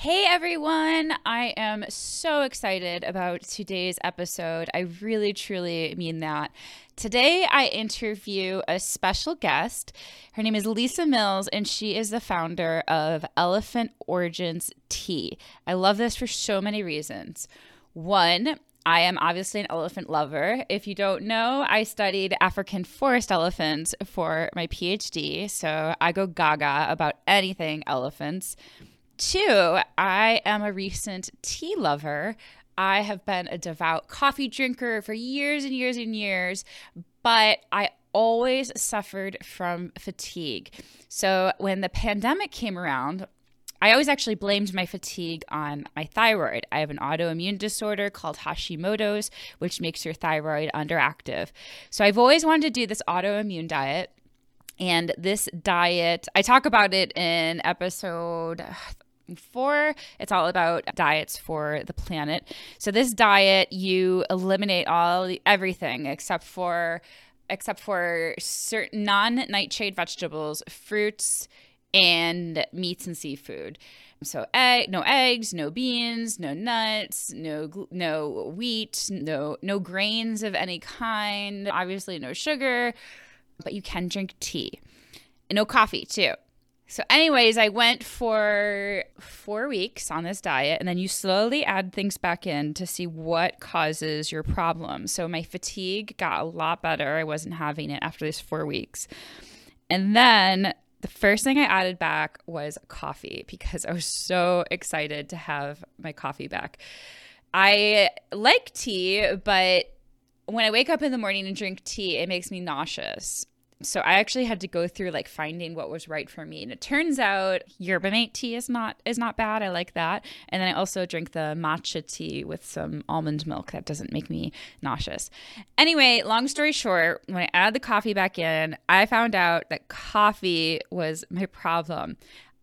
Hey everyone, I am so excited about today's episode. I really, truly mean that. Today, I interview a special guest. Her name is Lisa Mills, and she is the founder of Elephant Origins Tea. I love this for so many reasons. One, I am obviously an elephant lover. If you don't know, I studied African forest elephants for my PhD, so I go gaga about anything elephants. Two, I am a recent tea lover. I have been a devout coffee drinker for years and years and years, but I always suffered from fatigue. So when the pandemic came around, I always actually blamed my fatigue on my thyroid. I have an autoimmune disorder called Hashimoto's, which makes your thyroid underactive. So I've always wanted to do this autoimmune diet. And this diet, I talk about it in episode four. It's all about diets for the planet. So this diet, you eliminate all everything except for except for certain non-nightshade vegetables, fruits, and meats and seafood. So egg, no eggs, no beans, no nuts, no no wheat, no no grains of any kind. Obviously, no sugar, but you can drink tea. And no coffee too. So, anyways, I went for four weeks on this diet, and then you slowly add things back in to see what causes your problem. So, my fatigue got a lot better. I wasn't having it after these four weeks. And then the first thing I added back was coffee because I was so excited to have my coffee back. I like tea, but when I wake up in the morning and drink tea, it makes me nauseous so I actually had to go through like finding what was right for me. And it turns out yerba mate tea is not is not bad. I like that. And then I also drink the matcha tea with some almond milk. That doesn't make me nauseous. Anyway, long story short, when I added the coffee back in, I found out that coffee was my problem.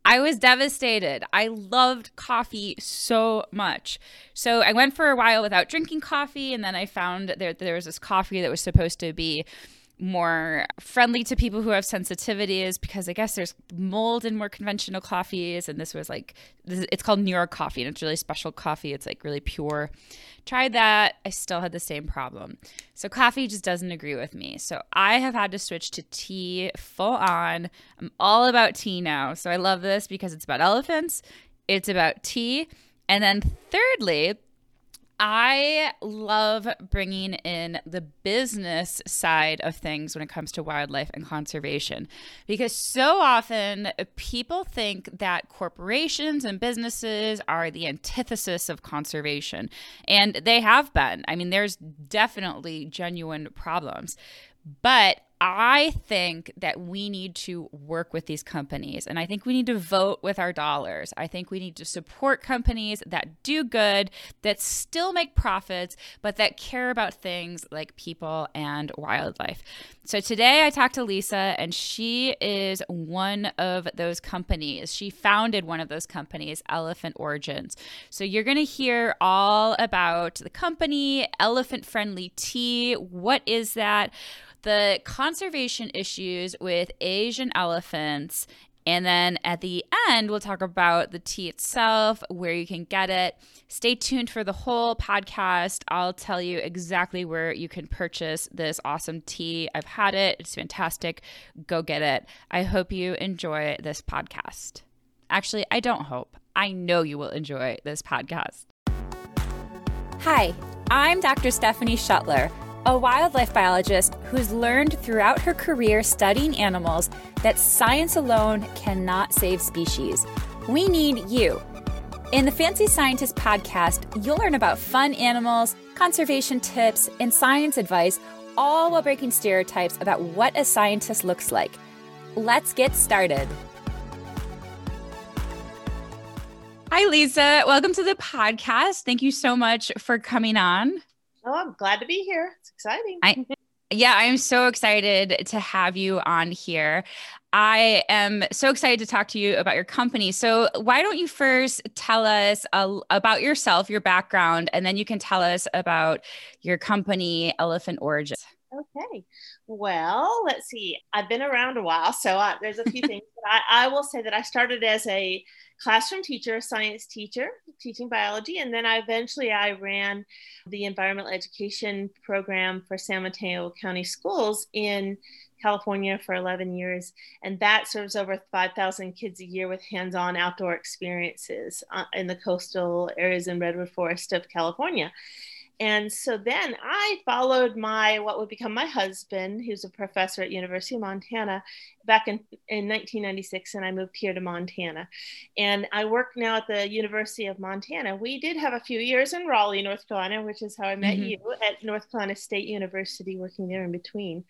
I was devastated. I loved coffee so much. So I went for a while without drinking coffee, and then I found there there was this coffee that was supposed to be more friendly to people who have sensitivities because I guess there's mold in more conventional coffees. And this was like, it's called New York coffee and it's really special coffee. It's like really pure. Tried that. I still had the same problem. So coffee just doesn't agree with me. So I have had to switch to tea full on. I'm all about tea now. So I love this because it's about elephants, it's about tea. And then thirdly, I love bringing in the business side of things when it comes to wildlife and conservation because so often people think that corporations and businesses are the antithesis of conservation, and they have been. I mean, there's definitely genuine problems. But I think that we need to work with these companies and I think we need to vote with our dollars. I think we need to support companies that do good, that still make profits, but that care about things like people and wildlife. So today I talked to Lisa and she is one of those companies. She founded one of those companies, Elephant Origins. So you're going to hear all about the company, Elephant Friendly Tea. What is that? The conservation issues with Asian elephants. And then at the end, we'll talk about the tea itself, where you can get it. Stay tuned for the whole podcast. I'll tell you exactly where you can purchase this awesome tea. I've had it, it's fantastic. Go get it. I hope you enjoy this podcast. Actually, I don't hope. I know you will enjoy this podcast. Hi, I'm Dr. Stephanie Schuttler a wildlife biologist who's learned throughout her career studying animals that science alone cannot save species. We need you. In the Fancy Scientist podcast, you'll learn about fun animals, conservation tips, and science advice, all while breaking stereotypes about what a scientist looks like. Let's get started. Hi, Lisa. Welcome to the podcast. Thank you so much for coming on. Oh, I'm glad to be here. It's exciting. I, yeah, I'm so excited to have you on here. I am so excited to talk to you about your company. So, why don't you first tell us about yourself, your background, and then you can tell us about your company, Elephant Origins. Okay. Well, let's see. I've been around a while, so I, there's a few things. I, I will say that I started as a classroom teacher, a science teacher, teaching biology, and then I eventually I ran the environmental education program for San Mateo County Schools in California for 11 years, and that serves over 5,000 kids a year with hands-on outdoor experiences uh, in the coastal areas in redwood forest of California. And so then I followed my what would become my husband, who's a professor at University of Montana, back in, in 1996, and I moved here to Montana. And I work now at the University of Montana. We did have a few years in Raleigh, North Carolina, which is how I met mm-hmm. you at North Carolina State University, working there in between.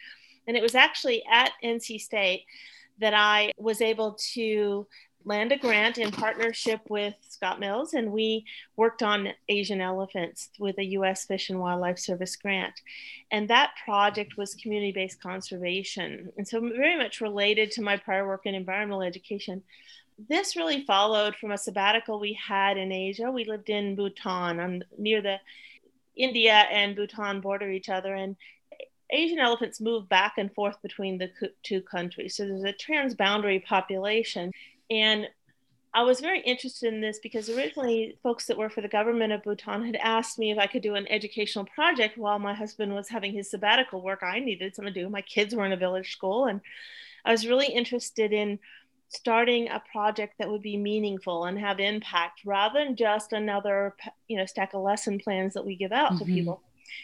And it was actually at NC State that I was able to land a grant in partnership with Scott Mills, and we worked on Asian elephants with a U.S. Fish and Wildlife Service grant. And that project was community based conservation. And so, very much related to my prior work in environmental education. This really followed from a sabbatical we had in Asia. We lived in Bhutan, on, near the India and Bhutan border each other. And Asian elephants move back and forth between the two countries. So there's a transboundary population. And I was very interested in this because originally folks that work for the government of Bhutan had asked me if I could do an educational project while my husband was having his sabbatical work. I needed something to do. My kids were in a village school, and I was really interested in starting a project that would be meaningful and have impact rather than just another you know stack of lesson plans that we give out mm-hmm. to people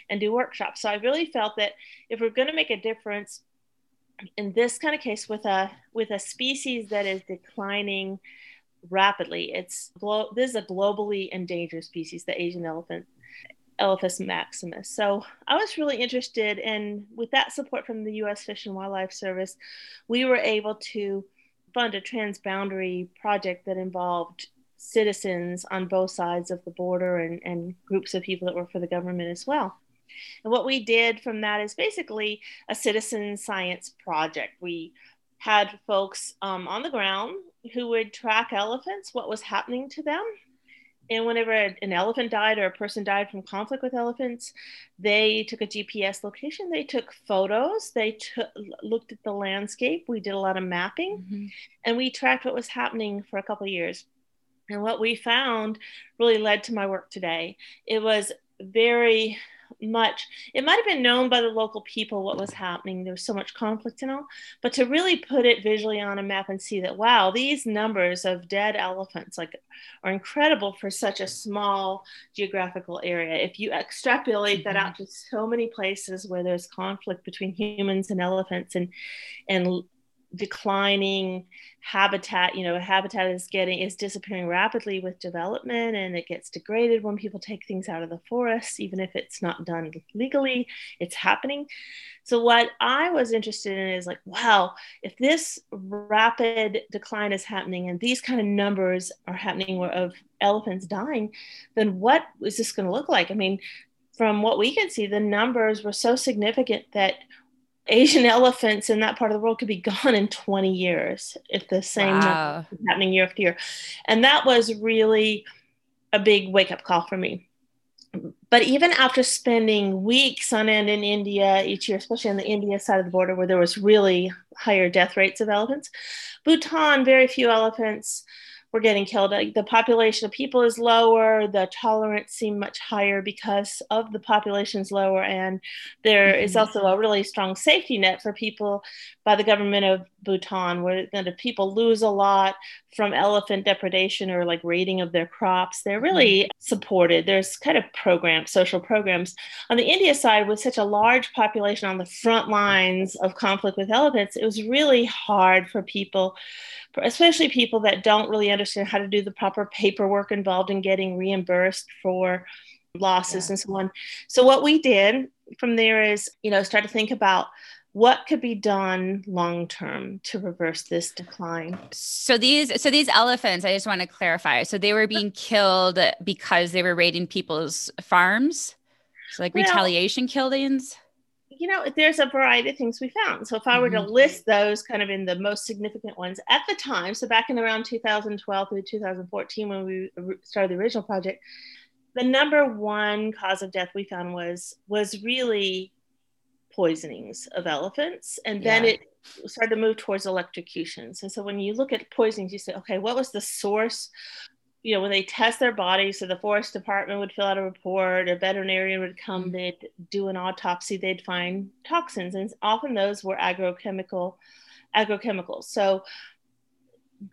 and do workshops. So I really felt that if we're going to make a difference in this kind of case with a with a species that is declining rapidly it's this is a globally endangered species the asian elephant elephas maximus. So i was really interested and with that support from the u.s fish and wildlife service we were able to fund a transboundary project that involved citizens on both sides of the border and, and groups of people that work for the government as well and what we did from that is basically a citizen science project. We had folks um, on the ground who would track elephants, what was happening to them. And whenever an elephant died or a person died from conflict with elephants, they took a GPS location. They took photos. They took, looked at the landscape. We did a lot of mapping, mm-hmm. and we tracked what was happening for a couple of years. And what we found really led to my work today. It was very much. It might have been known by the local people what was happening. There was so much conflict and all. But to really put it visually on a map and see that wow these numbers of dead elephants like are incredible for such a small geographical area. If you extrapolate mm-hmm. that out to so many places where there's conflict between humans and elephants and and declining habitat you know habitat is getting is disappearing rapidly with development and it gets degraded when people take things out of the forest even if it's not done legally it's happening. So what i was interested in is like wow if this rapid decline is happening and these kind of numbers are happening of elephants dying then what is this going to look like? I mean from what we can see the numbers were so significant that Asian elephants in that part of the world could be gone in 20 years if the same wow. happening year after year. And that was really a big wake up call for me. But even after spending weeks on end in India each year, especially on the India side of the border where there was really higher death rates of elephants, Bhutan, very few elephants were getting killed. The population of people is lower. The tolerance seemed much higher because of the population's lower, and there mm-hmm. is also a really strong safety net for people by the government of Bhutan, where the people lose a lot from elephant depredation or like raiding of their crops. They're really mm-hmm. supported. There's kind of programs, social programs. On the India side, with such a large population on the front lines of conflict with elephants, it was really hard for people especially people that don't really understand how to do the proper paperwork involved in getting reimbursed for losses yeah. and so on. So what we did from there is, you know, start to think about what could be done long term to reverse this decline so these so these elephants i just want to clarify so they were being killed because they were raiding people's farms so like well, retaliation killings you know, there's a variety of things we found. So if I were to mm-hmm. list those kind of in the most significant ones at the time, so back in around 2012 through 2014 when we started the original project, the number one cause of death we found was was really poisonings of elephants. And then yeah. it started to move towards electrocutions. And so when you look at poisonings, you say, okay, what was the source? You know, when they test their bodies, so the forest department would fill out a report, a veterinarian would come, mm-hmm. they'd do an autopsy, they'd find toxins. And often those were agrochemical agrochemicals. So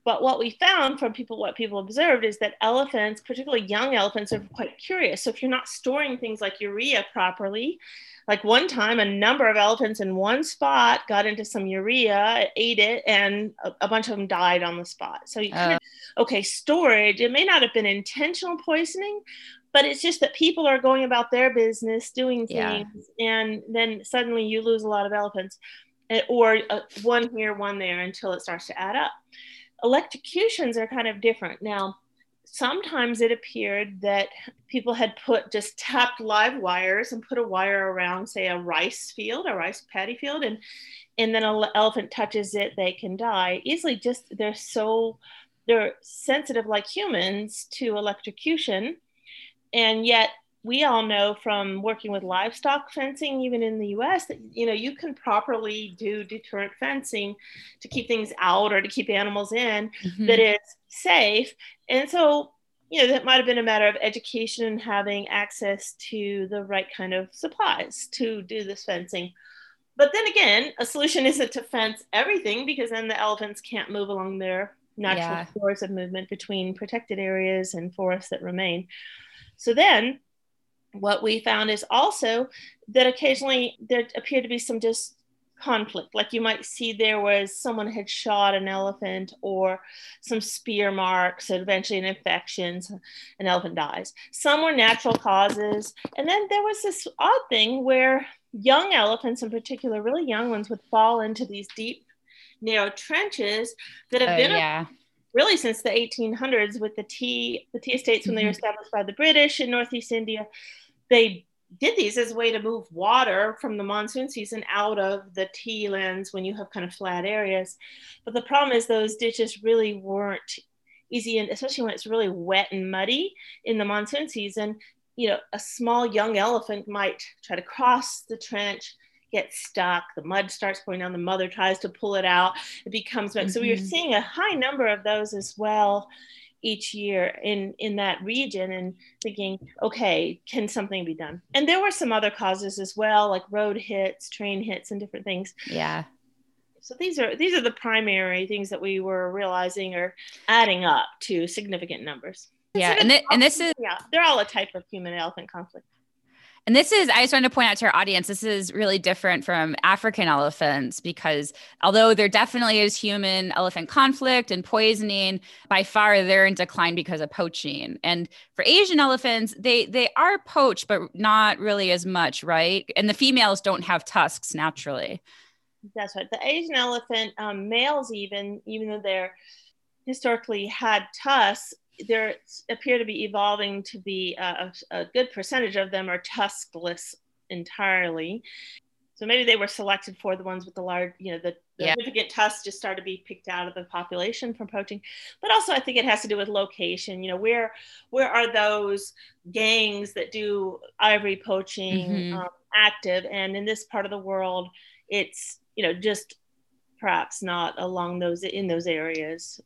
but what we found from people what people observed is that elephants particularly young elephants are quite curious so if you're not storing things like urea properly like one time a number of elephants in one spot got into some urea ate it and a, a bunch of them died on the spot so you kind uh. of okay storage it may not have been intentional poisoning but it's just that people are going about their business doing things yeah. and then suddenly you lose a lot of elephants eh, or uh, one here one there until it starts to add up electrocutions are kind of different. Now sometimes it appeared that people had put just tapped live wires and put a wire around say a rice field a rice paddy field and and then an elephant touches it they can die. Easily just they're so they're sensitive like humans to electrocution and yet we all know from working with livestock fencing even in the US that you know you can properly do deterrent fencing to keep things out or to keep animals in mm-hmm. that is safe and so you know that might have been a matter of education and having access to the right kind of supplies to do this fencing but then again a solution isn't to fence everything because then the elephants can't move along their natural yeah. course of movement between protected areas and forests that remain so then what we found is also that occasionally there appeared to be some just conflict. Like you might see there was someone had shot an elephant or some spear marks and eventually an infection an elephant dies. Some were natural causes. And then there was this odd thing where young elephants in particular really young ones would fall into these deep narrow trenches that have uh, been yeah. Really since the 1800s with the tea the tea estates when they were mm-hmm. established by the british in northeast india they did these as a way to move water from the monsoon season out of the tea lands when you have kind of flat areas. But the problem is those ditches really weren't easy, and especially when it's really wet and muddy in the monsoon season. You know, a small young elephant might try to cross the trench, get stuck. The mud starts pouring down. The mother tries to pull it out. It becomes mm-hmm. so we are mm-hmm. seeing a high number of those as well each year in in that region and thinking okay can something be done and there were some other causes as well like road hits train hits and different things yeah so these are these are the primary things that we were realizing are adding up to significant numbers yeah and, th- and this is yeah they're all a type of human elephant conflict and this is, I just wanted to point out to our audience, this is really different from African elephants because although there definitely is human elephant conflict and poisoning, by far they're in decline because of poaching. And for Asian elephants, they they are poached, but not really as much, right? And the females don't have tusks naturally. That's right. The Asian elephant um, males, even even though they're historically had tusks, there appear to be evolving to be a, a, good percentage of them are tuskless entirely. So maybe they were selected for the ones with the large, you know, the, the yeah. significant tusks just started to be picked out of the population from poaching. But also, I think it has to do with location. You know, where where are those gangs that do ivory poaching mm-hmm. um, active? And in this part of the world, it's you know just perhaps not along those in those areas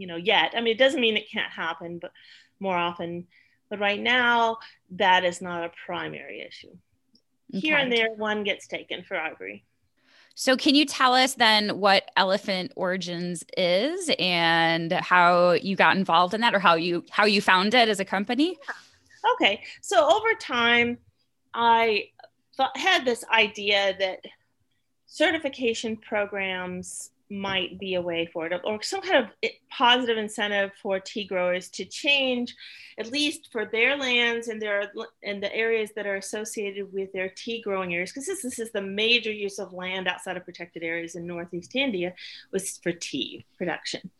you know yet. I mean it doesn't mean it can't happen but more often. But right now that is not a primary issue. Okay. here and there one gets taken for ivory so can you tell us then what elephant origins is and how you got involved in that or how you how you found it as a company? Okay. So over time i thought, had this idea that certification programs might be a way for it or some kind of positive incentive for tea growers to change at least for their lands and their and the areas that are associated with their tea growing areas. Because this, this is the major use of land outside of protected areas in northeast india was for tea production.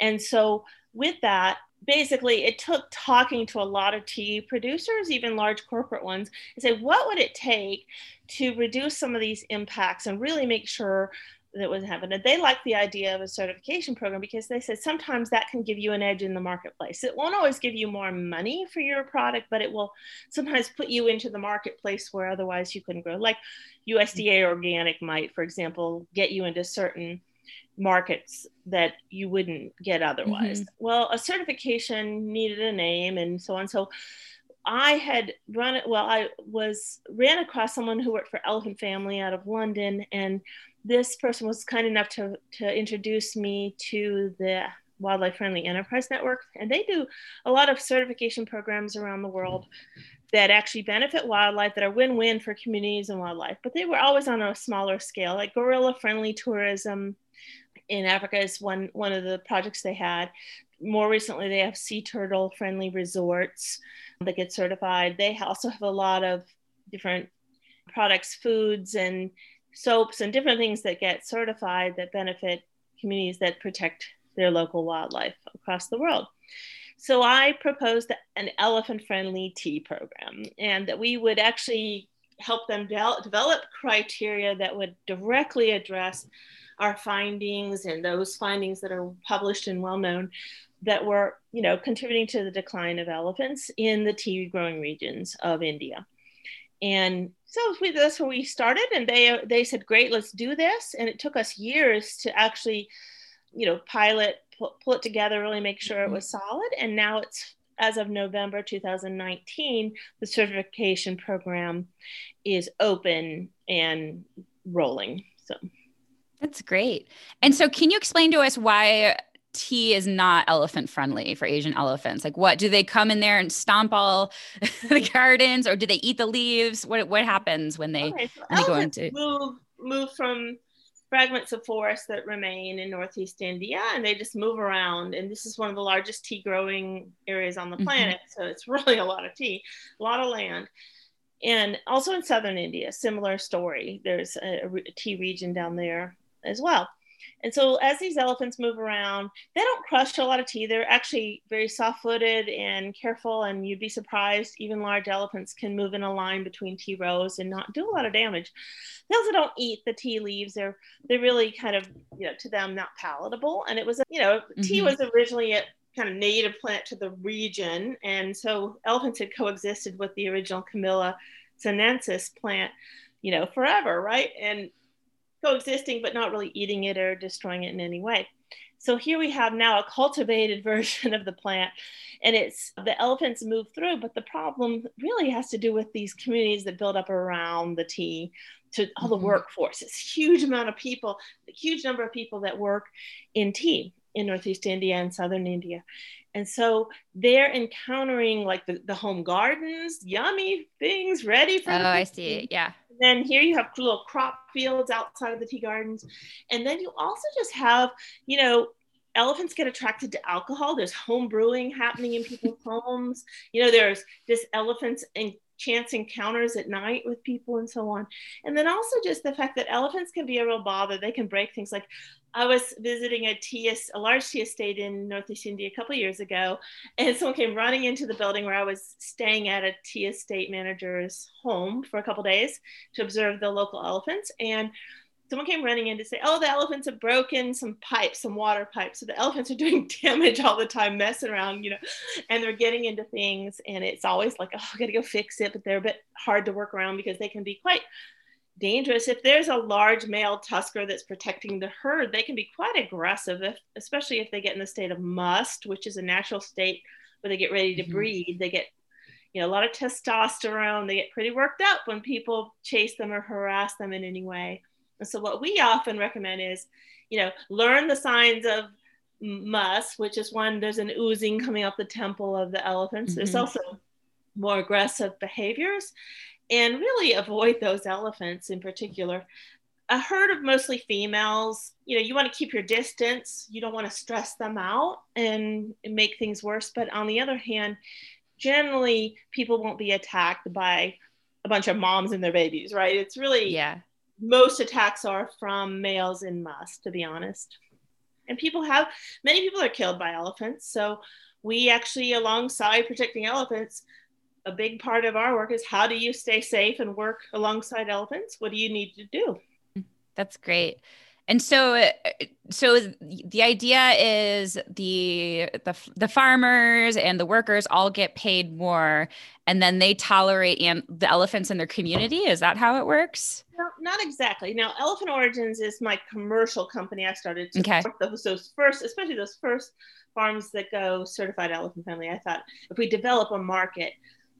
And so with that basically it took talking to a lot of tea producers even large corporate ones and say what would it take to reduce some of these impacts and really make sure that was happening. They like the idea of a certification program because they said sometimes that can give you an edge in the marketplace. It won't always give you more money for your product, but it will sometimes put you into the marketplace where otherwise you couldn't grow. Like USDA organic might, for example, get you into certain markets that you wouldn't get otherwise. Mm-hmm. Well, a certification needed a name and so on. So I had run it. Well, I was ran across someone who worked for Elephant Family out of London, and this person was kind enough to to introduce me to the Wildlife Friendly Enterprise Network, and they do a lot of certification programs around the world that actually benefit wildlife that are win-win for communities and wildlife. But they were always on a smaller scale, like gorilla-friendly tourism in Africa is one one of the projects they had. More recently, they have sea turtle friendly resorts that get certified. They also have a lot of different products, foods, and soaps, and different things that get certified that benefit communities that protect their local wildlife across the world. So I proposed an elephant friendly tea program, and that we would actually help them de- develop criteria that would directly address our findings and those findings that are published and well known that were, you know, contributing to the decline of elephants in the tea growing regions of India. And so we, that's where we started, and they they said, "Great, let's do this." And it took us years to actually, you know, pilot, pull, pull it together, really make sure it mm-hmm. was solid. And now it's as of November 2019, the certification program is open and rolling. So that's great. And so, can you explain to us why tea is not elephant friendly for Asian elephants? Like, what do they come in there and stomp all the gardens, or do they eat the leaves? What what happens when they, okay, so when they go into move move from fragments of forest that remain in northeast India, and they just move around. And this is one of the largest tea growing areas on the mm-hmm. planet, mm-hmm. so it's really a lot of tea, a lot of land. And also in southern India, similar story. There's a, a tea region down there as well. And so as these elephants move around, they don't crush a lot of tea. They're actually very soft-footed and careful, and you'd be surprised even large elephants can move in a line between tea rows and not do a lot of damage. They also don't eat the tea leaves. They're they're really kind of you know to them not palatable. And it was a, you know mm-hmm. tea was originally a kind of native plant to the region, and so elephants had coexisted with the original Camellia sinensis plant, you know, forever, right? And coexisting, but not really eating it or destroying it in any way. So here we have now a cultivated version of the plant, and it's the elephants move through. But the problem really has to do with these communities that build up around the tea, to all the mm-hmm. workforce. It's huge amount of people, a huge number of people that work in tea in Northeast India and Southern India. And so they're encountering like the, the home gardens, yummy things ready for. Oh, I see. Yeah then here you have little crop fields outside of the tea gardens. And then you also just have, you know, elephants get attracted to alcohol. There's home brewing happening in people's homes. You know, there's just elephants and chance encounters at night with people and so on. And then also just the fact that elephants can be a real bother. They can break things like I was visiting a tea, a large tea estate in Northeast India a couple years ago, and someone came running into the building where I was staying at a tea estate manager's home for a couple days to observe the local elephants. And someone came running in to say, "Oh, the elephants have broken some pipes, some water pipes. So the elephants are doing damage all the time, messing around, you know, and they're getting into things. And it's always like, oh, I got to go fix it, but they're a bit hard to work around because they can be quite dangerous. If there's a large male tusker that's protecting the herd, they can be quite aggressive, if, especially if they get in the state of musth, which is a natural state where they get ready to mm-hmm. breed. They get you know, a lot of testosterone. They get pretty worked up when people chase them or harass them in any way. And so, what we often recommend is, you know, learn the signs of musth, which is when there's an oozing coming up the temple of the elephants. Mm-hmm. There's also more aggressive behaviors and really avoid those elephants in particular. A herd of mostly females, you know, you want to keep your distance. You don't want to stress them out and, make things worse. But on the other hand, generally people won't be attacked by a bunch of moms and their babies, right? It's really, yeah. Most attacks are from males in musth, to be honest. And people have, many people are killed by elephants. So we actually, alongside protecting elephants, a big part of our work is how do you stay safe and work alongside elephants? What do you need to do? That's great. And so, uh, so the idea is the the the farmers and the workers all get paid more, and then they tolerate and the elephants in their community. Is that how it works? No, not exactly. Now, Elephant Origins is my commercial company. I started to okay. those, those first, especially those first farms that go certified elephant friendly. I thought if we develop a market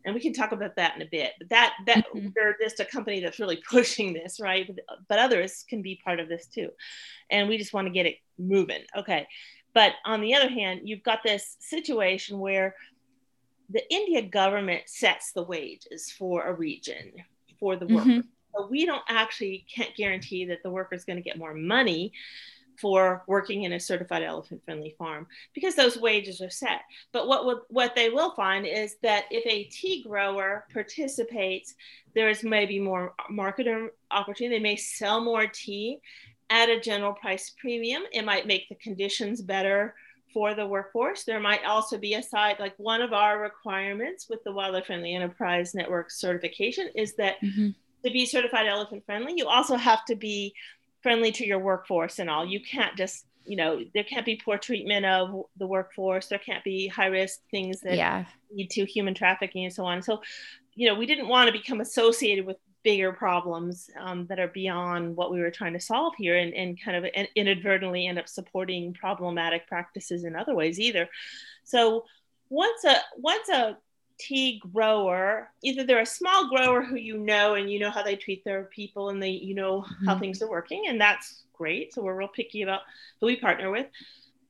and we can talk about that in a bit but that that mm-hmm. we're just a company that's really pushing this right but others can be part of this too and we just want to get it moving okay but on the other hand you've got this situation where the india government sets the wages for a region for the worker mm-hmm. so we don't actually can't guarantee that the worker is going to get more money for working in a certified elephant friendly farm because those wages are set. But what will, what they will find is that if a tea grower participates, there is maybe more market opportunity. They may sell more tea at a general price premium. It might make the conditions better for the workforce. There might also be a side, like one of our requirements with the Wildlife Friendly Enterprise Network certification is that mm-hmm. to be certified elephant friendly, you also have to be friendly to your workforce and all. You can't just, you know, there can't be poor treatment of the workforce. There can't be high risk things that yeah. lead to human trafficking and so on. So, you know, we didn't want to become associated with bigger problems um, that are beyond what we were trying to solve here and, and kind of inadvertently end up supporting problematic practices in other ways either. So once a once a tea grower either they're a small grower who you know and you know how they treat their people and they you know mm-hmm. how things are working and that's great so we're real picky about who we partner with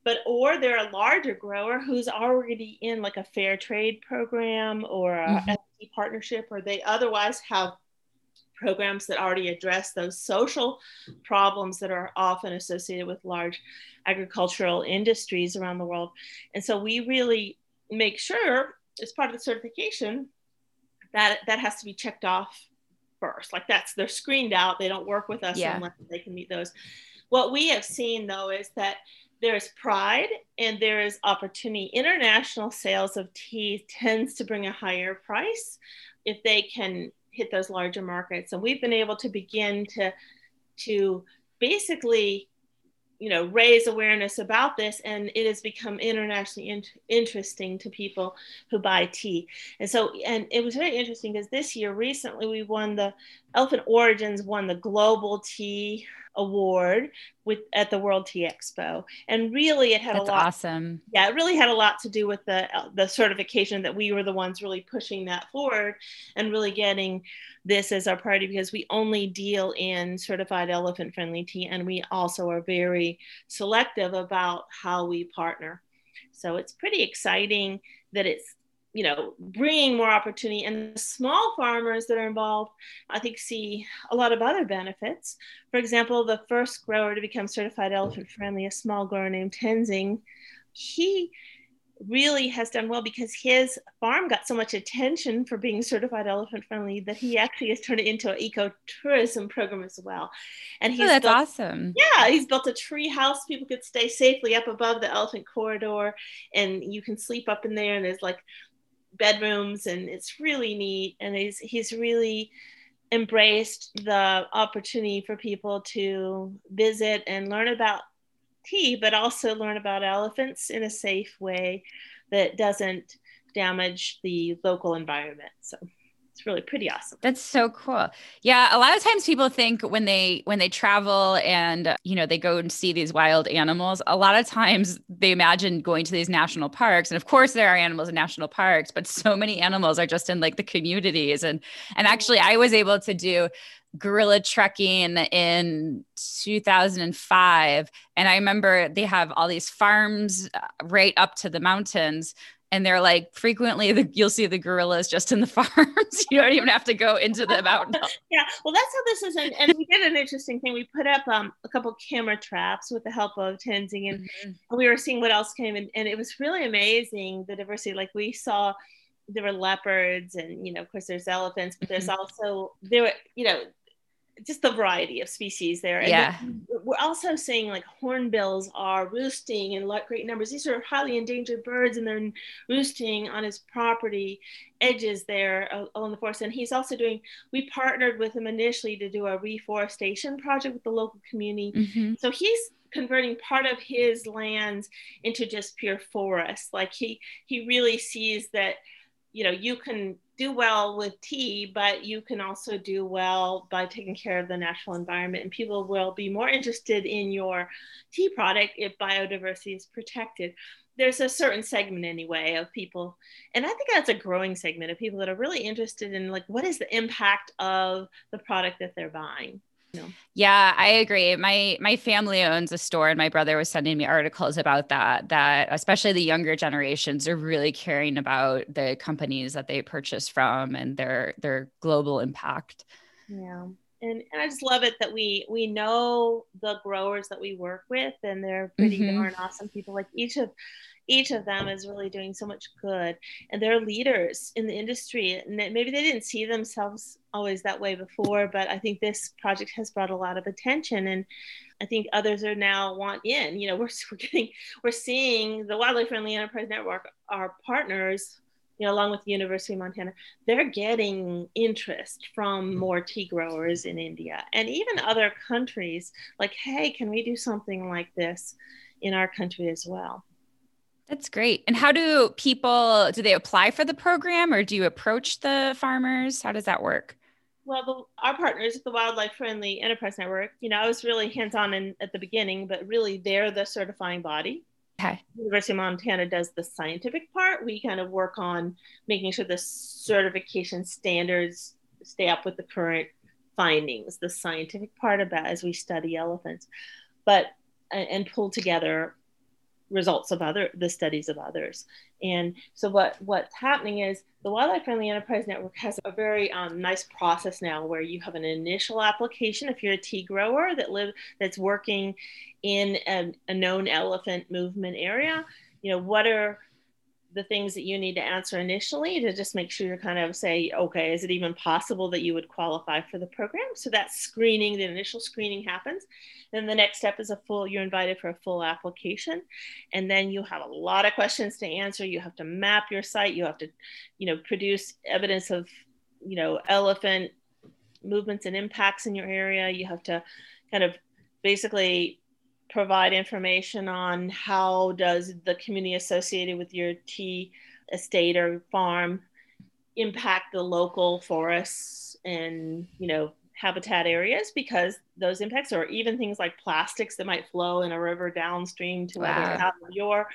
but or they're a larger grower who's already in like a fair trade program or a mm-hmm. partnership or they otherwise have programs that already address those social problems that are often associated with large agricultural industries around the world and so we really make sure as part of the certification, that that has to be checked off first. Like that's they're screened out. They don't work with us yeah. unless they can meet those. What we have seen though is that there is pride and there is opportunity. International sales of tea tends to bring a higher price if they can hit those larger markets. And we've been able to begin to to basically you know raise awareness about this and it has become internationally in- interesting to people who buy tea. And so and it was very interesting because this year recently we won the elephant origins won the global tea award with at the World Tea Expo, and really it had That's a lot. Awesome. Yeah, it really had a lot to do with the uh, the certification that we were the ones really pushing that forward, and really getting this as our priority because we only deal in certified elephant friendly tea, and we also are very selective about how we partner. So it's pretty exciting that it's you know, bringing more opportunity. And the small farmers that are involved, I think, see a lot of other benefits. For example, the first grower to become certified elephant friendly, a small grower named Tenzing, he really has done well because his farm got so much attention for being certified elephant friendly that he actually has turned it into an ecotourism program as well. And he's oh, that's built, awesome. Yeah, he's built a tree house. People could stay safely up above the elephant corridor, and you can sleep up in there. And there's like bedrooms and it's really neat and he's he's really embraced the opportunity for people to visit and learn about tea but also learn about elephants in a safe way that doesn't damage the local environment so it's really pretty awesome. That's so cool. Yeah a lot of times people think when they when they travel and you know they go and see these wild animals a lot of times they imagine going to these national parks. And of course there are animals in national parks but so many animals are just in like the communities. And and actually i was able to do gorilla trekking in 2005 and i remember they have all these farms uh, right up to the mountains and they're like frequently the, you'll see the gorillas just in the farms you don't even have to go into the mountain yeah well that's how this is and, and we did an interesting thing we put up um, a couple camera traps with the help of tenzing and mm-hmm. we were seeing what else came in and it was really amazing the diversity like we saw there were leopards and you know of course there's elephants but there's mm-hmm. also there were you know just the variety of species there. And yeah. we're also seeing like hornbills are roosting in great numbers. These are highly endangered birds, and they're roosting on his property edges there along the forest. And he's also doing. We partnered with him initially to do a reforestation project with the local community. Mm-hmm. So he's converting part of his lands into just pure forest. Like he he really sees that you know you can do well with tea but you can also do well by taking care of the natural environment. And people will be more interested in your tea product if biodiversity is protected. There's a certain segment anyway of people and i think that's a growing segment of people that are really interested in like what is the impact of the product that they're buying yeah, I agree. My my family owns a store and my brother was sending me articles about that that especially the younger generations are really caring about the companies that they purchase from and their their global impact. Yeah. And, and I just love it that we we know the growers that we work with and they're pretty mm-hmm. darn awesome people. Like each of each of them is really doing so much good and they're leaders in the industry and maybe they didn't see themselves always that way before but i think this project has brought a lot of attention and i think others are now want in you know we're, we're getting we're seeing the wildlife friendly enterprise network our partners you know, along with the University of Montana, they're getting interest from mm-hmm. more tea growers in India and even other countries. Like, hey, can we do something like this in our country as well? That's great. And how do people do they apply for the program or do you approach the farmers? How does that work? Well, the, our partners at the Wildlife Friendly Enterprise Network, you know, I was really hands on at the beginning, but really they're the certifying body. Okay. University of Montana does the scientific part. We kind of work on making sure the certification standards stay up with the current findings, the scientific part of that as we study elephants, but and pull together results of other the studies of others. And so what what's happening is the wildlife friendly enterprise network has a very um, nice process now where you have an initial application if you're a tea grower that live that's working in a, a known elephant movement area you know what are the things that you need to answer initially to just make sure you're kind of say, okay, is it even possible that you would qualify for the program? So that screening, the initial screening happens. Then the next step is a full, you're invited for a full application. And then you have a lot of questions to answer. You have to map your site. You have to, you know, produce evidence of, you know, elephant movements and impacts in your area. You have to kind of basically provide information on how does the community associated with your tea estate or farm impact the local forests and you know habitat areas because those impacts or even things like plastics that might flow in a river downstream to wow. your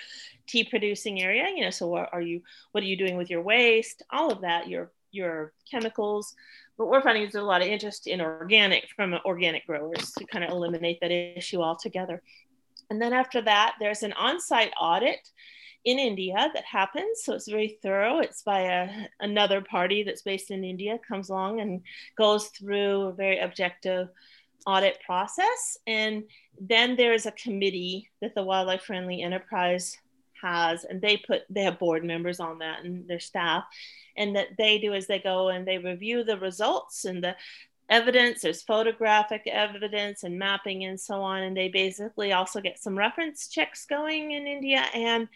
tea producing area you know so what are you what are you doing with your waste all of that your your chemicals but we're finding there's a lot of interest in organic from organic growers to kind of eliminate that issue altogether. And then after that, there's an on-site audit in India that happens. So it's very thorough. It's by a, another party that's based in India, comes along and goes through a very objective audit process. And then there's a committee that the Wildlife Friendly Enterprise has, and they put they have board members on that and their staff, and that they do as they go and they review the results and the evidence. There's photographic evidence and mapping and so on. And they basically also get some reference checks going in india. And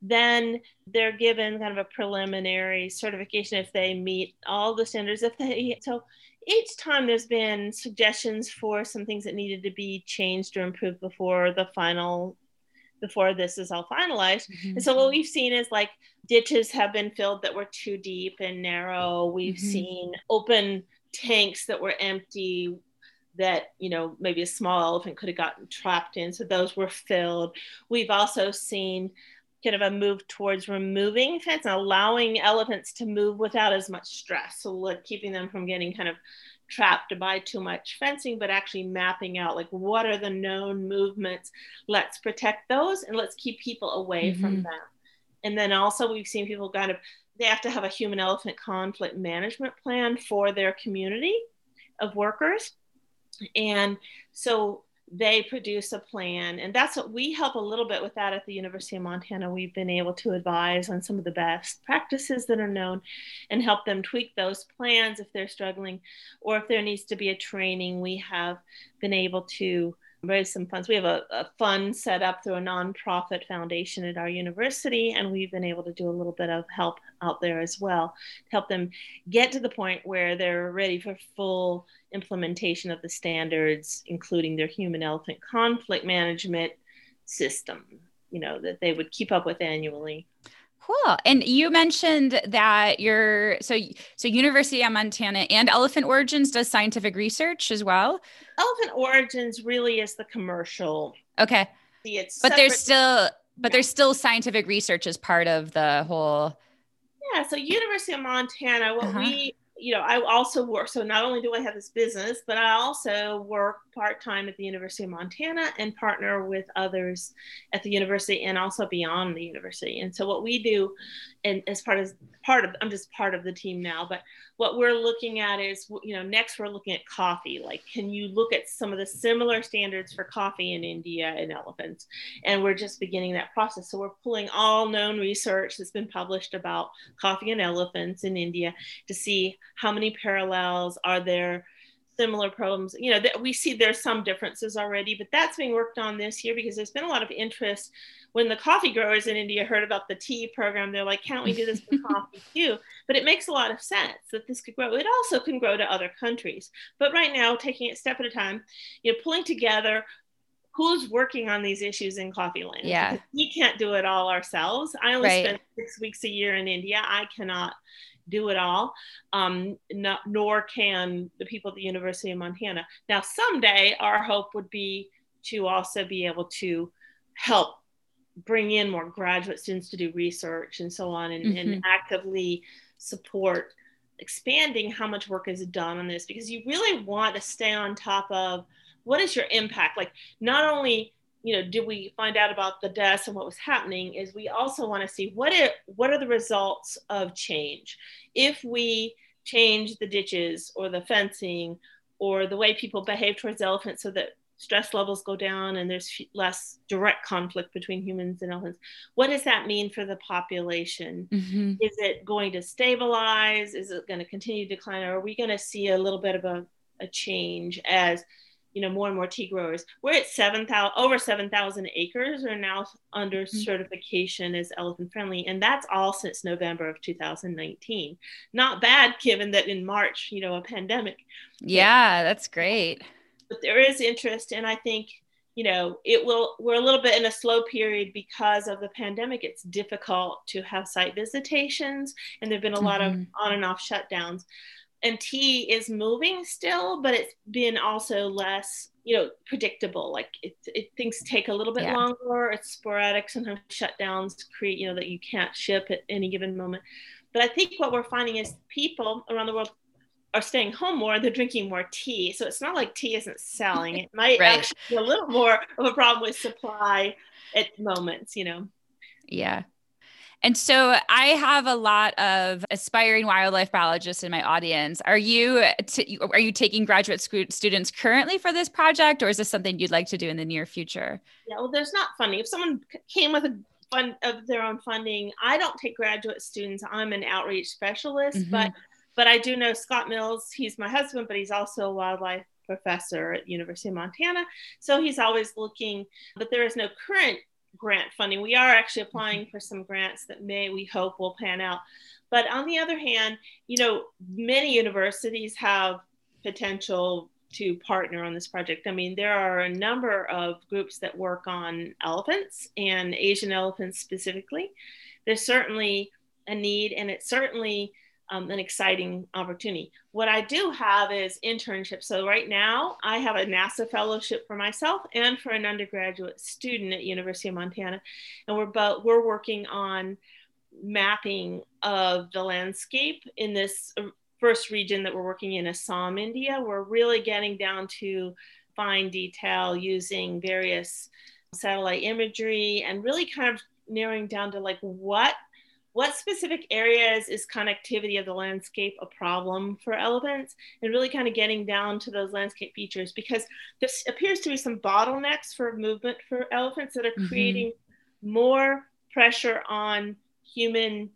then they're given kind of a preliminary certification if they meet all the standards if they so each time there's been suggestions for some things that needed to be changed or improved before the final before this is all finalized. Mm-hmm. And so what we've seen is like ditches have been filled that were too deep and narrow. We've mm-hmm. seen open tanks that were empty that you know maybe a small elephant could have gotten trapped in so those were filled we've also seen kind of a move towards removing fence and allowing elephants to move without as much stress so like keeping them from getting kind of trapped by too much fencing, but actually mapping out like what are the known movements. Let's protect those and let's keep people away mm-hmm. from them. And then also we've seen people kind of they have to have a human elephant conflict management plan for their community of workers. And so they produce a plan. And that's what we help a little bit with that at the university of montana. We've been able to advise on some of the best practices that are known and help them tweak those plans if they're struggling or if there needs to be a training. We have been able to raise some funds. We have a, a, fund set up through a nonprofit foundation at our university, and we've been able to do a little bit of help out there as well to help them get to the point where they're ready for full implementation of the standards, including their human elephant conflict management system, you know, that they would keep up with annually. Cool. And you mentioned that you're so so University of Montana and Elephant Origins does scientific research as well. Elephant Origins really is the commercial. Okay. It's but there's still but there's still scientific research as part of the whole. Yeah. So University of Montana, what uh-huh. we you know, I also work. So not only do I have this business, but I also work part time at the University of Montana and partner with others at the university and also beyond the university. And so what we do, and as part of part of, I'm just part of the team now, but what we're looking at is, you know, next we're looking at coffee. Like, can you look at some of the similar standards for coffee in India and elephants? And we're just beginning that process. So we're pulling all known research that's been published about coffee and elephants in India to see how many parallels are there similar problems. You know that we see there's some differences already but that's being worked on this year because there's been a lot of interest. When the coffee growers in india heard about the tea program they're like can't we do this for coffee too? But it makes a lot of sense that this could grow. It also can grow to other countries. But right now taking it step at a time you know pulling together who's working on these issues in coffee land. Yeah. We can't do it all ourselves. I only right. spend six weeks a year in india. I cannot do it all, um, not, nor can the people at the University of Montana. Now, someday our hope would be to also be able to help bring in more graduate students to do research and so on and, mm-hmm. and actively support expanding how much work is done on this because you really want to stay on top of what is your impact like not only you know, did we find out about the deaths and what was happening is we also want to see what it what are the results of change. If we change the ditches or the fencing or the way people behave towards elephants so that stress levels go down and there's less direct conflict between humans and elephants. What does that mean for the population? Mm-hmm. Is it going to stabilize? Is it going to continue to decline? Or are we going to see a little bit of a, a change as you know more and more tea growers we're at 7000 over 7000 acres are now under mm-hmm. certification as elephant friendly and that's all since november of 2019 not bad given that in march you know a pandemic yeah that's great but there is interest and i think you know it will we're a little bit in a slow period because of the pandemic it's difficult to have site visitations and there've been a mm-hmm. lot of mm-hmm. on and off shutdowns and tea is moving still, but it's been also less, you know, predictable. Like it, it things take a little bit yeah. longer. It's sporadic. Sometimes shutdowns create, you know, that you can't ship at any given moment. But I think what we're finding is people around the world are staying home more. They're drinking more tea. So it's not like tea isn't selling. It might right. actually be a little more of a problem with supply at moments, you know. Yeah. And so I have a lot of aspiring wildlife biologists in my audience. Are you t- are you taking graduate sc- students currently for this project, or is this something you'd like to do in the near future? Yeah, well, there's not funding. If someone came with a fund of their own funding, I don't take graduate students. I'm an outreach specialist, mm-hmm. but but I do know Scott Mills. He's my husband, but he's also a wildlife professor at University of Montana. So he's always looking, but there is no current grant funding. We are actually applying mm-hmm. for some grants that may, we hope, will pan out. But on the other hand, you know, many universities have potential to partner on this project. I mean, there are a number of groups that work on elephants and Asian elephants specifically. There's certainly a need, and it's certainly um, an exciting opportunity. What I do have is internships. So right now I have a NASA fellowship for myself and for an undergraduate student at University of Montana, and we're both we're working on mapping of the landscape in this uh, first region that we're working in Assam, India. We're really getting down to fine detail using various satellite imagery and really kind of narrowing down to like what what specific areas is connectivity of the landscape a problem for elephants and really kind of getting down to those landscape features because this appears to be some bottlenecks for movement for elephants that are mm-hmm. creating more pressure on human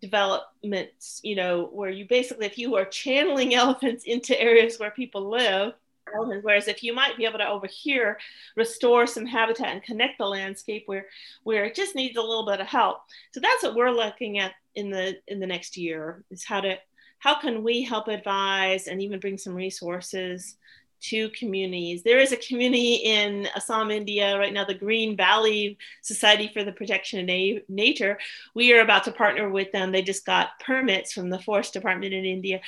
developments you know where you basically if you are channeling elephants into areas where people live Whereas if you might be able to over here restore some habitat and connect the landscape where where it just needs a little bit of help. So that's what we're looking at in the in the next year is how to how can we help advise and even bring some resources to communities. There is a community in Assam, India right now, the Green Valley Society for the Protection of Na- Nature. We are about to partner with them. They just got permits from the Forest Department in India.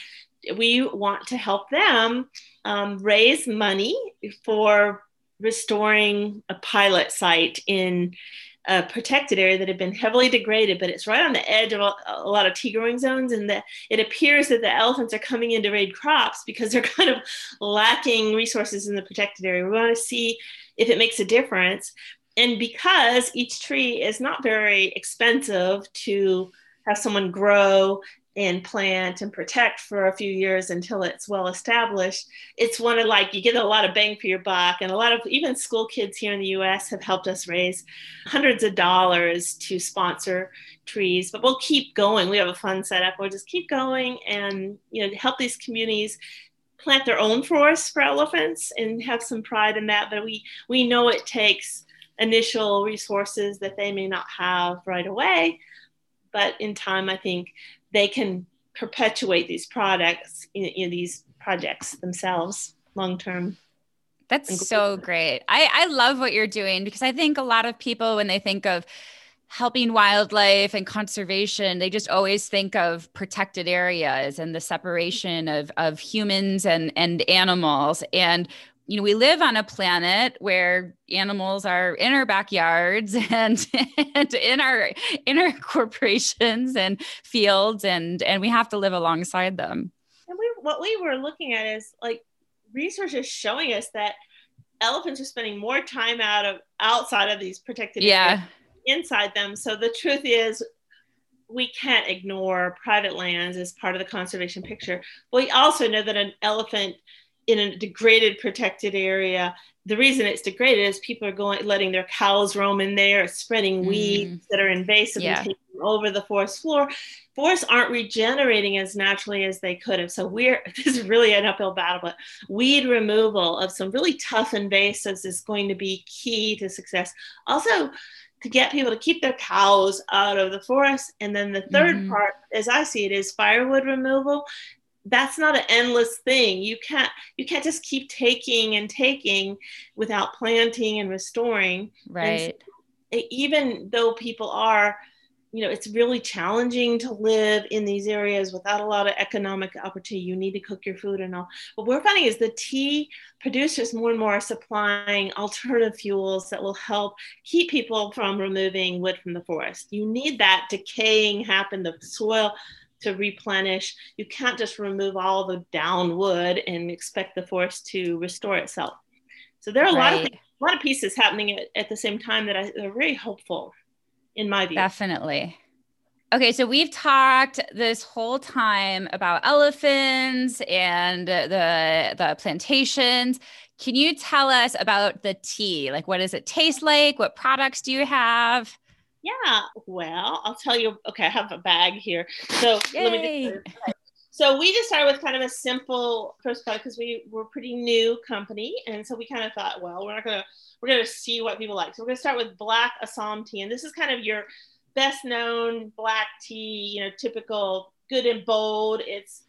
We want to help them um, raise money for restoring a pilot site in a protected area that had been heavily degraded, but it's right on the edge of a, a, lot of tea growing zones. And the, it appears that the elephants are coming in to raid crops because they're kind of lacking resources in the protected area. We want to see if it makes a difference. And because each tree is not very expensive to have someone grow and plant and protect for a few years until it's well established. It's one of like you get a lot of bang for your buck, and a lot of even school kids here in the US have helped us raise hundreds of dollars to sponsor trees. But we'll keep going. We have a fun setup. We'll just keep going and you know help these communities plant their own forests for elephants and have some pride in that. But we we know it takes initial resources that they may not have right away but in time i think they can perpetuate these products in, in these projects themselves long term. That's so great. I, I love what you're doing because I think a lot of people, when they think of helping wildlife and conservation, they just always think of protected areas and the separation of, of humans and, and animals. And you know we live on a planet where animals are in our backyards and, and in our in our corporations and fields and and we have to live alongside them. And we what we were looking at is like research is showing us that elephants are spending more time out of outside of these protected yeah. inside them. So the truth is we can't ignore private lands as part of the conservation picture. But we also know that an elephant in a degraded protected area the reason it's degraded is people are going letting their cows roam in there spreading mm. weeds that are invasive yeah. and taking over the forest floor forests aren't regenerating as naturally as they could have so we're this is really an uphill battle but weed removal of some really tough invasives is going to be key to success also to get people to keep their cows out of the forest. And then the 3rd mm-hmm. part, as I see it, is firewood removal that's not an endless thing. You can't you can't just keep taking and taking without planting and restoring. Right. and even though people are you know it's really challenging to live in these areas without a lot of economic opportunity you need to cook your food and all. What we're finding is the tea producers more and more are supplying alternative fuels that will help keep people from removing wood from the forest. You need that decaying happen the soil to replenish. You can't just remove all the down wood and expect the forest to restore itself. So there are a right. lot of a lot of pieces happening at, at the same time that I, are very hopeful, in my view. Definitely. Okay, so we've talked this whole time about elephants and the the plantations. Can you tell us about the tea? Like, what does it taste like? What products do you have? Yeah, well, I'll tell you. Okay, I have a bag here. So Yay. let me just. So we just started with kind of a simple first product because we were pretty new company, and so we kind of thought, well, we're not gonna we're gonna see what people like. So we're gonna start with black Assam tea, and this is kind of your best known black tea. You know, typical good and bold. It's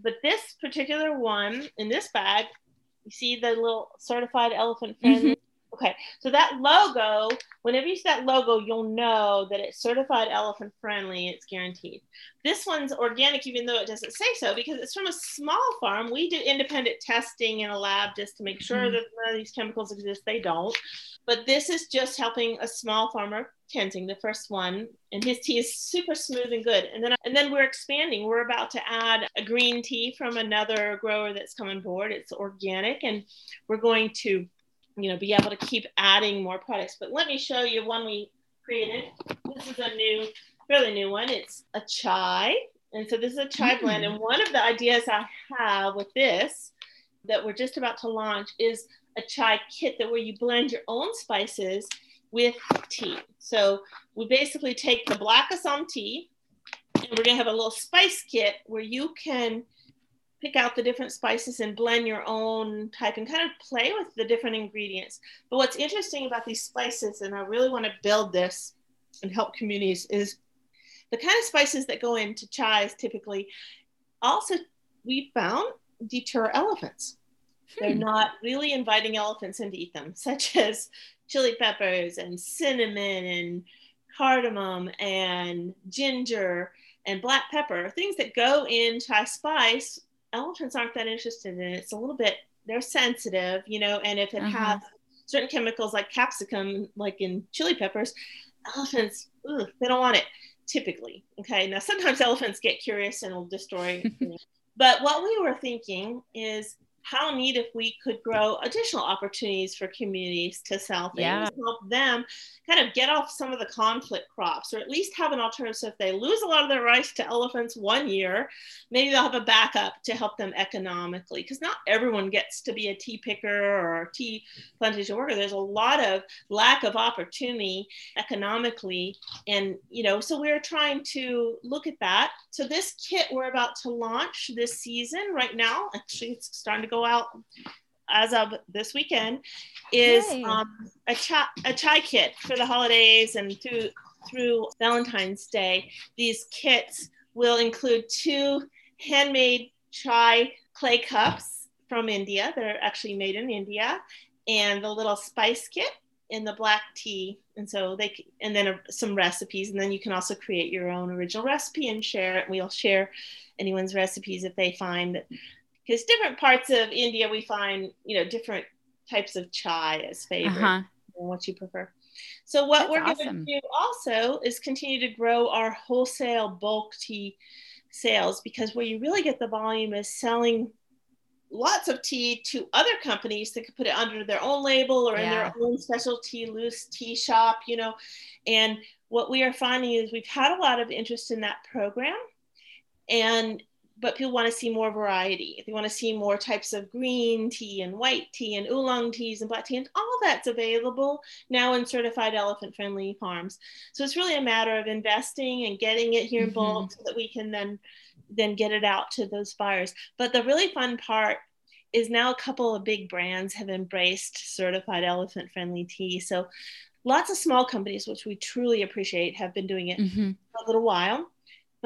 but this particular one in this bag, you see the little certified elephant friend Mm-hmm. Okay, so that logo, whenever you see that logo, you'll know that it's certified elephant friendly, it's guaranteed. This one's organic, even though it doesn't say so, because it's from a small farm. We do independent testing in a lab just to make sure mm-hmm. that none of these chemicals exist. They don't. But this is just helping a small farmer, Tenzing, the first one, and his tea is super smooth and good. And then and then we're expanding. We're about to add a green tea from another grower that's coming board. It's organic, and we're going to you know, be able to keep adding more products. But let me show you one we created. This is a new, fairly new one. It's a chai. And so this is a chai mm. blend. And one of the ideas I have with this that we're just about to launch is a chai kit that where you blend your own spices with tea. So we basically take the black Assam tea and we're gonna have a little spice kit where you can pick out the different spices and blend your own type and kind of play with the different ingredients. But what's interesting about these spices, and I really want to build this and help communities, is the kind of spices that go into chais typically also we found deter elephants. Hmm. They're not really inviting elephants in to eat them, such as chili peppers and cinnamon and cardamom and ginger and black pepper, things that go in chai spice elephants aren't that interested in it. It's a little bit, they're sensitive, you know, and if it uh-huh. has certain chemicals like capsicum, like in chili peppers, elephants, ugh, they don't want it typically. Okay. Now, sometimes elephants get curious and will destroy. But what we were thinking is how neat if we could grow additional opportunities for communities to sell things, yeah. help them kind of get off some of the conflict crops, or at least have an alternative. So if they lose a lot of their rice to elephants one year, maybe they'll have a backup to help them economically. Because not everyone gets to be a tea picker or a tea plantation worker. There's a lot of lack of opportunity economically, and you know, so we're trying to look at that. So this kit we're about to launch this season right now. Actually, it's starting to go out as of this weekend is um, a chai a chai kit for the holidays and through through Valentine's Day. These kits will include two handmade chai clay cups from India. They're actually made in India, and the little spice kit in the black tea. And so they and then some recipes, and then you can also create your own original recipe and share it. We'll share anyone's recipes if they find that because different parts of India we find you know different types of chai as favorite uh-huh. what you prefer. So what That's we're awesome. going to do also is continue to grow our wholesale bulk tea sales because where you really get the volume is selling lots of tea to other companies that could put it under their own label or yeah. in their own specialty loose tea shop, you know. And what we are finding is we've had a lot of interest in that program. And but people want to see more variety. They want to see more types of green tea and white tea and oolong teas and black tea, and all that's available now in certified elephant friendly farms. So it's really a matter of investing and getting it here in mm-hmm. bulk so that we can then then get it out to those buyers. But the really fun part is now a couple of big brands have embraced certified elephant friendly tea. So lots of small companies, which we truly appreciate, have been doing it mm-hmm. for a little while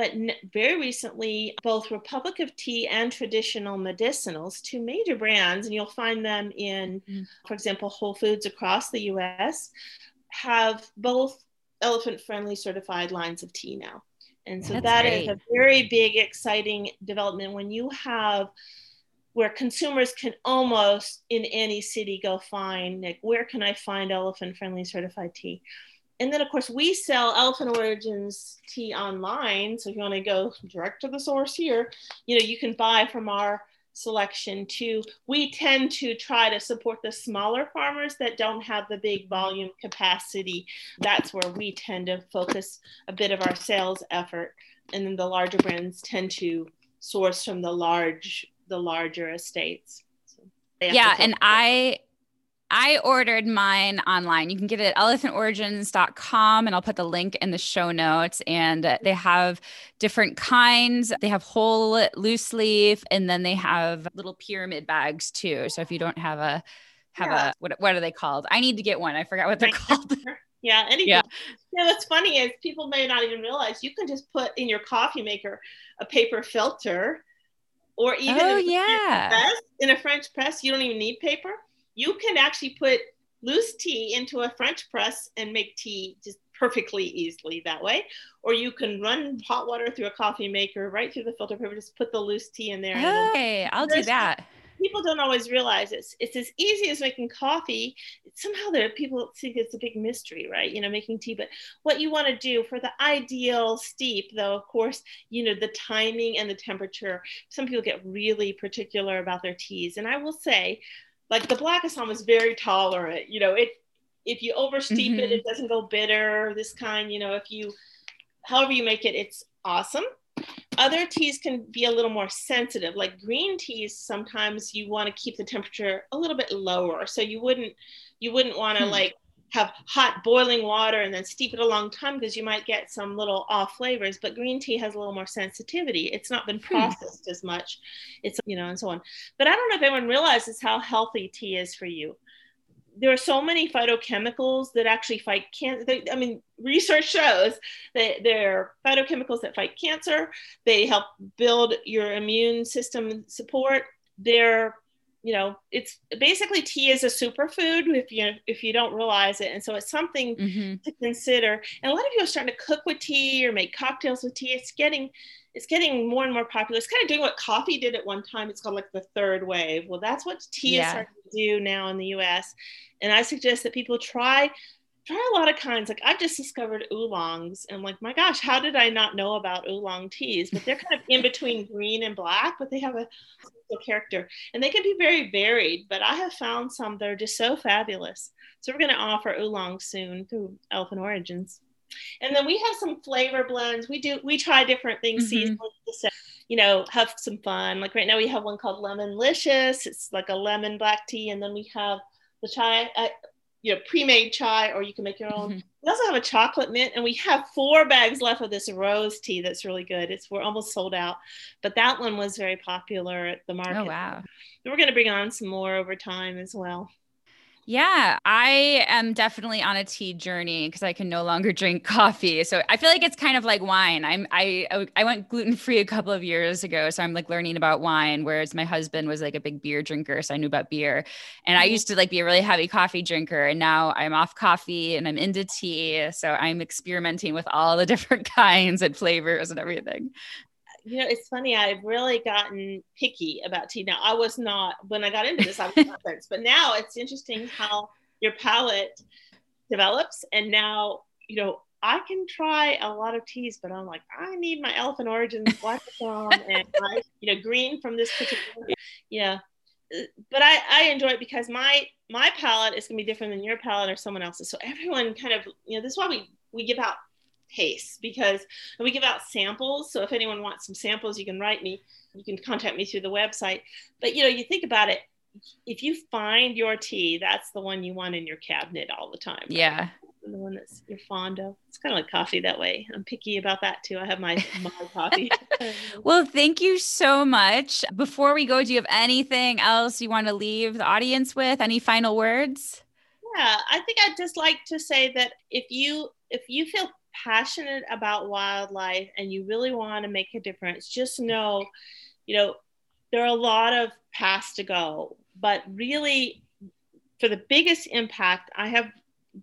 but very recently, both Republic of Tea and Traditional Medicinals, two major brands, and you'll find them in, mm-hmm. for example, Whole Foods across the US, have both elephant friendly certified lines of tea now. And so That's that great. is a very big, exciting development when you have where consumers can almost in any city go find like where can I find elephant friendly certified tea? And then of course we sell elephant origins tea online. So if you want to go direct to the source here you know you can buy from our selection too. We tend to try to support the smaller farmers that don't have the big volume capacity. That's where we tend to focus a bit of our sales effort. And then the larger brands tend to source from the large the larger estates. So yeah and i I ordered mine online. You can get it at elephantorigins.com and I'll put the link in the show notes. And they have different kinds. They have whole loose leaf and then they have little pyramid bags too. So if you don't have a have yeah. a what what are they called? I need to get one. I forgot what they're called. Yeah, anything. Yeah. yeah, what's funny is people may not even realize you can just put in your coffee maker a paper filter or even oh, in, yeah. press, in a French press, you don't even need paper you can actually put loose tea into a French press and make tea just perfectly easily that way. Or you can run hot water through a coffee maker right through the filter paper, just put the loose tea in there. Hey, I'll do that. People don't always realize it's it's as easy as making coffee. Somehow there people think it's a big mystery, right? You know, making tea. But what you want to do for the ideal steep, though, of course, you know, the timing and the temperature. Some people get really particular about their teas. And I will say, like the black Assam is very tolerant. You know, it if you oversteep mm-hmm. it, it doesn't go bitter. This kind, you know, if you however you make it, it's awesome. Other teas can be a little more sensitive, like green teas. Sometimes you want to keep the temperature a little bit lower, so you wouldn't you wouldn't want to hmm. like have hot boiling water and then steep it a long time because you might get some little off flavors but green tea has a little more sensitivity it's not been hmm. processed hmm. as much it's you know and so on but i don't know if anyone realizes how healthy tea is for you there are so many phytochemicals that actually fight cancer. I mean, research shows that there are phytochemicals that fight cancer. They help build your immune system support. They're you know it's basically tea is a superfood if you if you don't realize it. And so it's something mm-hmm. to consider. And a lot of people are starting to cook with tea or make cocktails with tea. It's getting it's getting more and more popular. It's kind of doing what coffee did at one time. It's called like the third wave. Well that's what tea yeah. is starting to do now in the us and i suggest that people try try a lot of kinds. Like I've just discovered oolongs, and I'm like, my gosh, how did I not know about oolong teas? But they're kind of in between green and black, but they have a character, and they can be very varied. But I have found some that are just so fabulous. So we're going to offer oolong soon through Elephant Origins, and then we have some flavor blends. We do we try different things mm-hmm. seasonally. You know, have some fun. Like right now, we have one called Lemonlicious. It's like a lemon black tea, and then we have the chai. Uh, you know pre-made chai or you can make your own. Mm-hmm. We also have a chocolate mint, and we have four bags left of this rose tea that's really good. It's we're almost sold out, but that one was very popular at the market. Oh wow! We're going to bring on some more over time as well. Yeah, I am definitely on a tea journey because I can no longer drink coffee. So I feel like it's kind of like wine. I'm I I went gluten free a couple of years ago, so I'm like learning about wine. Whereas my husband was like a big beer drinker, so I knew about beer. And I mm-hmm. used to like be a really heavy coffee drinker, and now I'm off coffee and I'm into tea. So I'm experimenting with all the different kinds and flavors and everything you know, it's funny. I've really gotten picky about tea. Now, I was not when I got into this. I was not, but now it's interesting how your palate develops. And now, you know, I can try a lot of teas, but I'm like, I need my Elephant Origins black and I, you know, green from this particular. Yeah, but I, I enjoy it because my my palate is gonna be different than your palate or someone else's. So everyone kind of, you know, this is why we we give out pace because we give out samples. So if anyone wants some samples, you can write me. You can contact me through the website. But you know, you think about it. If you find your tea, that's the one you want in your cabinet all the time. Right? Yeah. The one that's you're fond of. It's kind of like coffee that way. I'm picky about that too. I have my, my coffee. well, thank you so much. Before we go, do you have anything else you want to leave the audience with? Any final words? Yeah, I think I'd just like to say that if you if you feel passionate about wildlife and you really want to make a difference, just know, you know, there are a lot of paths to go, but really, for the biggest impact, I have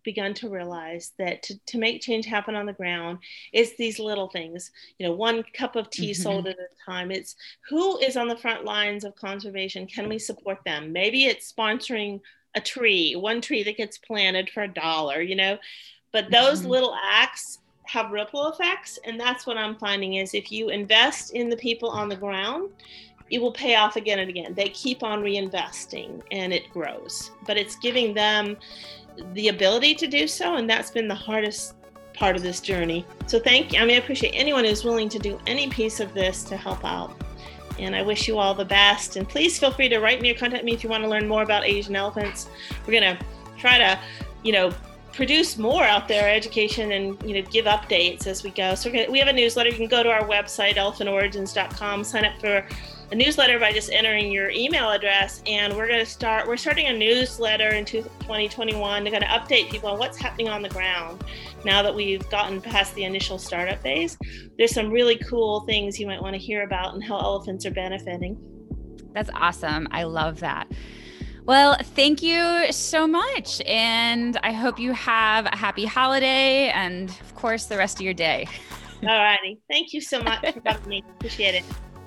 begun to realize that to, to make change happen on the ground is these little things. You know one cup of tea mm-hmm. sold at a time. It's who is on the front lines of conservation? Can we support them? Maybe it's sponsoring a tree one tree that gets planted for a dollar you know but those mm-hmm. little acts have ripple effects and that's what i'm finding is if you invest in the people on the ground it will pay off again and again they keep on reinvesting and it grows but it's giving them the ability to do so and that's been the hardest part of this journey so thank you i mean i appreciate anyone who's willing to do any piece of this to help out and I wish you all the best. And please feel free to write me or contact me if you want to learn more about Asian elephants. We're going to try to, you know, produce more out there education and you know give updates as we go. So gonna, we have a newsletter. You can go to our website elephantorigins.com sign up for a newsletter by just entering your email address. And we're going to start we're starting a newsletter in 2021 to kind of update people on what's happening on the ground now that we've gotten past the initial startup phase. There's some really cool things you might want to hear about and how elephants are benefiting. That's awesome. I love that well, thank you so much. And I hope you have a happy holiday and, of course, the rest of your day. All righty. Thank you so much for having me. Appreciate it.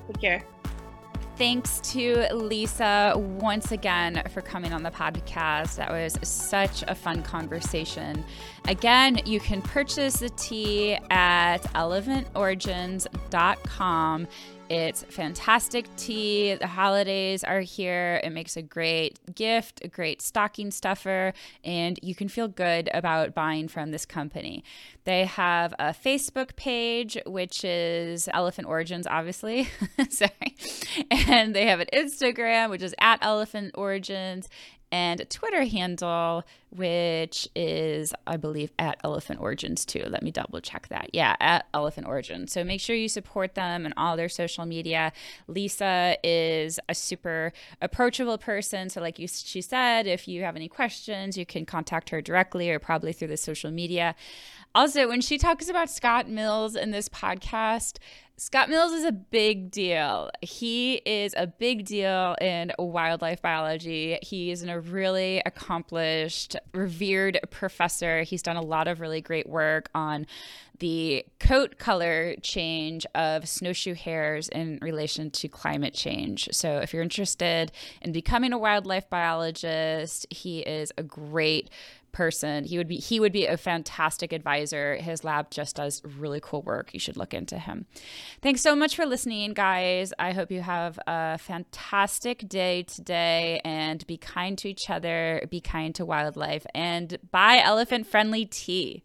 Take care. Thanks to Lisa once again for coming on the podcast. That was such a fun conversation. Again, you can purchase the tea at elephantorigins.com. It's fantastic tea. The holidays are here. It makes a great gift, a great stocking stuffer, and you can feel good about buying from this company. They have a Facebook page, which is Elephant Origins, obviously. Sorry. And they have an Instagram, which is at Elephant Origins and Twitter handle, which is, I believe, at Elephant Origins too. Let me double check that. Yeah, at Elephant Origins. So make sure you support them and all their social media. Lisa is a super approachable person. So, like you, she said, if you have any questions, you can contact her directly or probably through the social media. Also, when she talks about Scott Mills in this podcast, Scott Mills is a big deal. He is a big deal in wildlife biology. He's a really accomplished, revered professor. He's done a lot of really great work on the coat color change of snowshoe hares in relation to climate change. So, if you're interested in becoming a wildlife biologist, he is a great person. He would be he would be a fantastic advisor. His lab just does really cool work. You should look into him. Thanks so much for listening, guys. I hope you have a fantastic day today and be kind to each other, be kind to wildlife and buy elephant friendly tea.